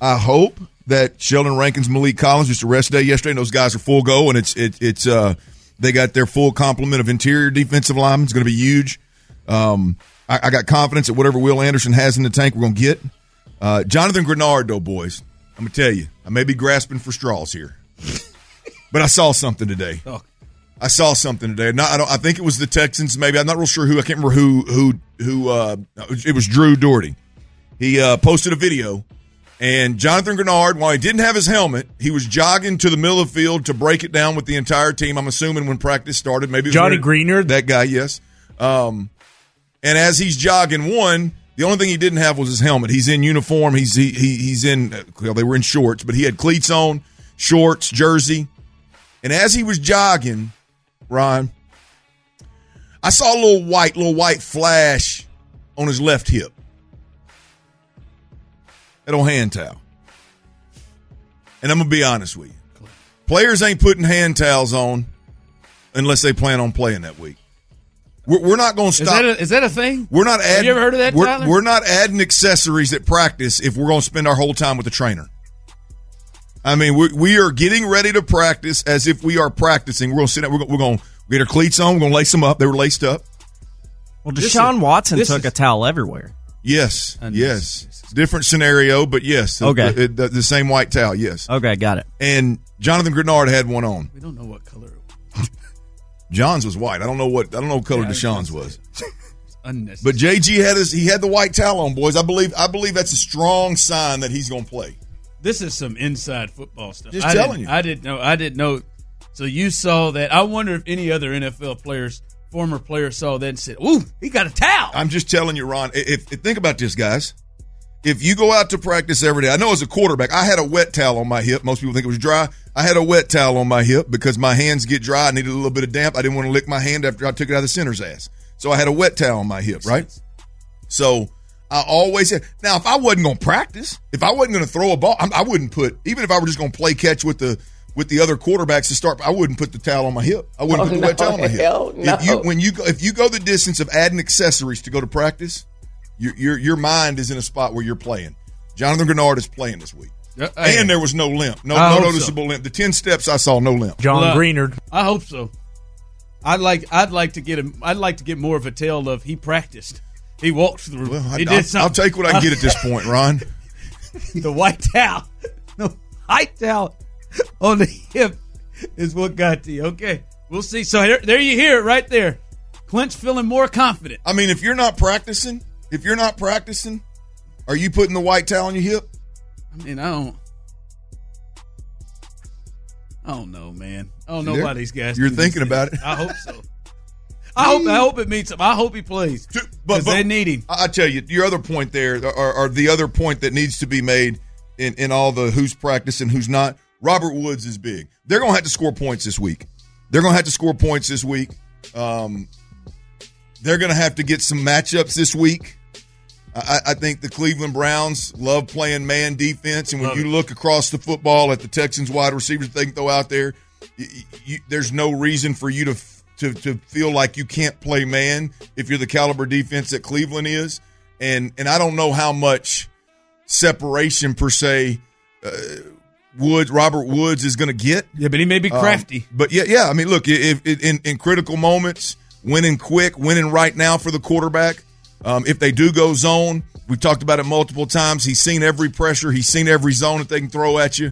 I hope that Sheldon Rankins, Maliek Collins, just a rest day yesterday, and those guys are full go, and it's it, it's uh they got their full complement of interior defensive linemen. It's going to be huge. Um, I, I got confidence that whatever Will Anderson has in the tank, we're going to get. Uh, Jonathan Greenard, though, boys, I'm going to tell you, I may be grasping for straws here, but I saw something today. Oh. I saw something today. Not, I, don't, I think it was the Texans. Maybe I'm not real sure who. I can't remember who. Who? Who? Uh, it was Drew Dougherty. He uh, posted a video, and Jonathan Greenard, while he didn't have his helmet, he was jogging to the middle of the field to break it down with the entire team. I'm assuming when practice started, maybe Johnny Greenard? that guy, yes. Um, and as he's jogging, one, the only thing he didn't have was his helmet. He's in uniform. He's he, he he's in. Well, they were in shorts, but he had cleats on, shorts, jersey. And as he was jogging, Ron, I saw a little white, little white flash on his left hip. That old hand towel. And I'm gonna be honest with you, players ain't putting hand towels on unless they plan on playing that week. We're, we're not going to Is stop. that a, is that a thing? We're not adding. you ever heard of that, We're, Tyler? we're not adding accessories at practice if we're going to spend our whole time with the trainer. I mean, we, we are getting ready to practice as if we are practicing. We're going to sit down. We're, going- we're going to get our cleats on. We're going to lace them up. They were laced up. Well, Deshaun is- Watson took is- a towel everywhere. Yes, And yes. Different scenario, but yes. Okay. The, the, the same white towel. Yes. Okay, got it. And Jonathan Greenard had one on. We don't know what color it was. John's was white. I don't know what. I don't know what color Yeah, Deshaun's was. Unnecessary. But JG had his. He had the white towel on, boys. I believe. I believe that's a strong sign that he's going to play. this is some inside football stuff. Just I telling you. I didn't know. I didn't know. So you saw that. I wonder if any other NFL players, former player saw and said, "Ooh, he got a towel." I'm just telling you, Ron. If, if think about this, guys. If you go out to practice every day, I know as a quarterback, I had a wet towel on my hip. Most people think it was dry. I had a wet towel on my hip because my hands get dry. I needed a little bit of damp. I didn't want to lick my hand after I took it out of the center's ass. So I had a wet towel on my hip, right? So I always said, now if I wasn't going to practice, if I wasn't going to throw a ball, I, I wouldn't put even if I were just going to play catch with the with the other quarterbacks to start. I wouldn't put the towel on my hip. I wouldn't Oh, put the wet no, towel on my hip. hell If you when you go, if you go the distance of adding accessories to go to practice, your your your mind is in a spot where you're playing. Jonathan Greenard is playing this week, Uh, hey, and there was no limp, no no hope so. noticeable limp. The ten steps I saw, no limp. John Well, Greenard. I hope so. I'd like. I'd like to get him. I'd like to get more of a tale of he practiced. He walked through. Well, I, he will did something. I'll take what I can get at this point, Ron. the white towel. The white towel on the hip is what got to you. Okay, we'll see. So there, there you hear it right there. Clint's feeling more confident. I mean, if you're not practicing, if you're not practicing, are you putting the white towel on your hip? I mean, I don't. I don't know, man. I don't know why these guys. You're thinking about it. I hope so. I hope. I hope it means something. I hope he plays To- because they need him. I I tell you, your other point there, or, or the other point that needs to be made in, in all the who's practicing, who's not. Robert Woods is big. They're going to have to score points this week. They're going to have to score points this week. Um, they're going to have to get some matchups this week. I, I think the Cleveland Browns love playing man defense, and when Love you it. look across the football at the Texans wide receivers they can throw out there, you, you, there's no reason for you to to to feel like you can't play man if you're the caliber defense that Cleveland is, and and I don't know how much separation per se uh, Woods Robert Woods is going to get. Yeah, but he may be Um, crafty. but yeah, yeah. I mean, look, if, if in, in critical moments, winning quick, winning right now for the quarterback. Um, if they do go zone, we've talked about it multiple times. He's seen every pressure. He's seen every zone that they can throw at you.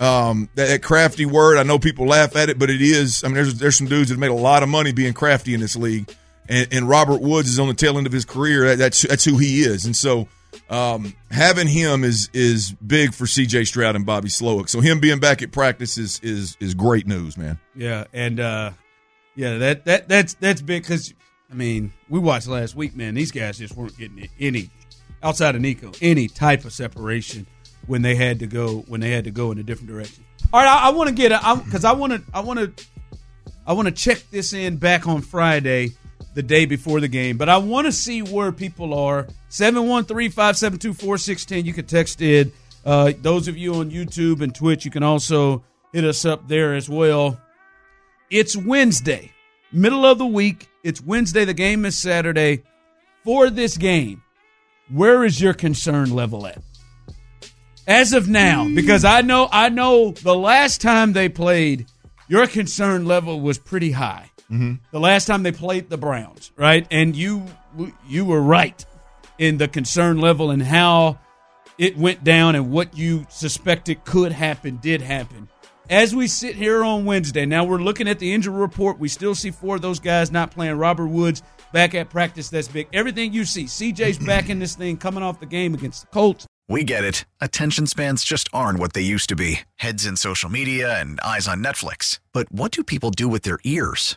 Um, that, that crafty word, I know people laugh at it, but it is. I mean, there's there's some dudes that made a lot of money being crafty in this league, and, and Robert Woods is on the tail end of his career. That, that's that's who he is, and so um, having him is is big for C.J. Stroud and Bobby Slowik. So him being back at practice is is is great news, man. Yeah, and uh, yeah, that that that's that's big because I mean we watched last week, man. These guys just weren't getting any outside of Nico any type of separation when they had to go when they had to go in a different direction. All right, I, I want to get because I want to I want to I want to check this in back on Friday, the day before the game, but I want to see where people are. 713-572-4610. You can text in. Uh, those of you on YouTube and Twitch, you can also hit us up there as well. It's Wednesday, middle of the week. It's Wednesday. The game is Saturday. For this game, where is your concern level at? As of now, because I know I know the last time they played, your concern level was pretty high. Mm-hmm. The last time they played the Browns, right? And you you were right in the concern level and how it went down and what you suspected could happen did happen. As we sit here on Wednesday, now we're looking at the injury report. We still see four of those guys not playing. Robert Woods back at practice. That's big. Everything you see, CJ's back in this thing, coming off the game against the Colts. We get it. Attention spans just aren't what they used to be heads in social media and eyes on Netflix. But what do people do with their ears?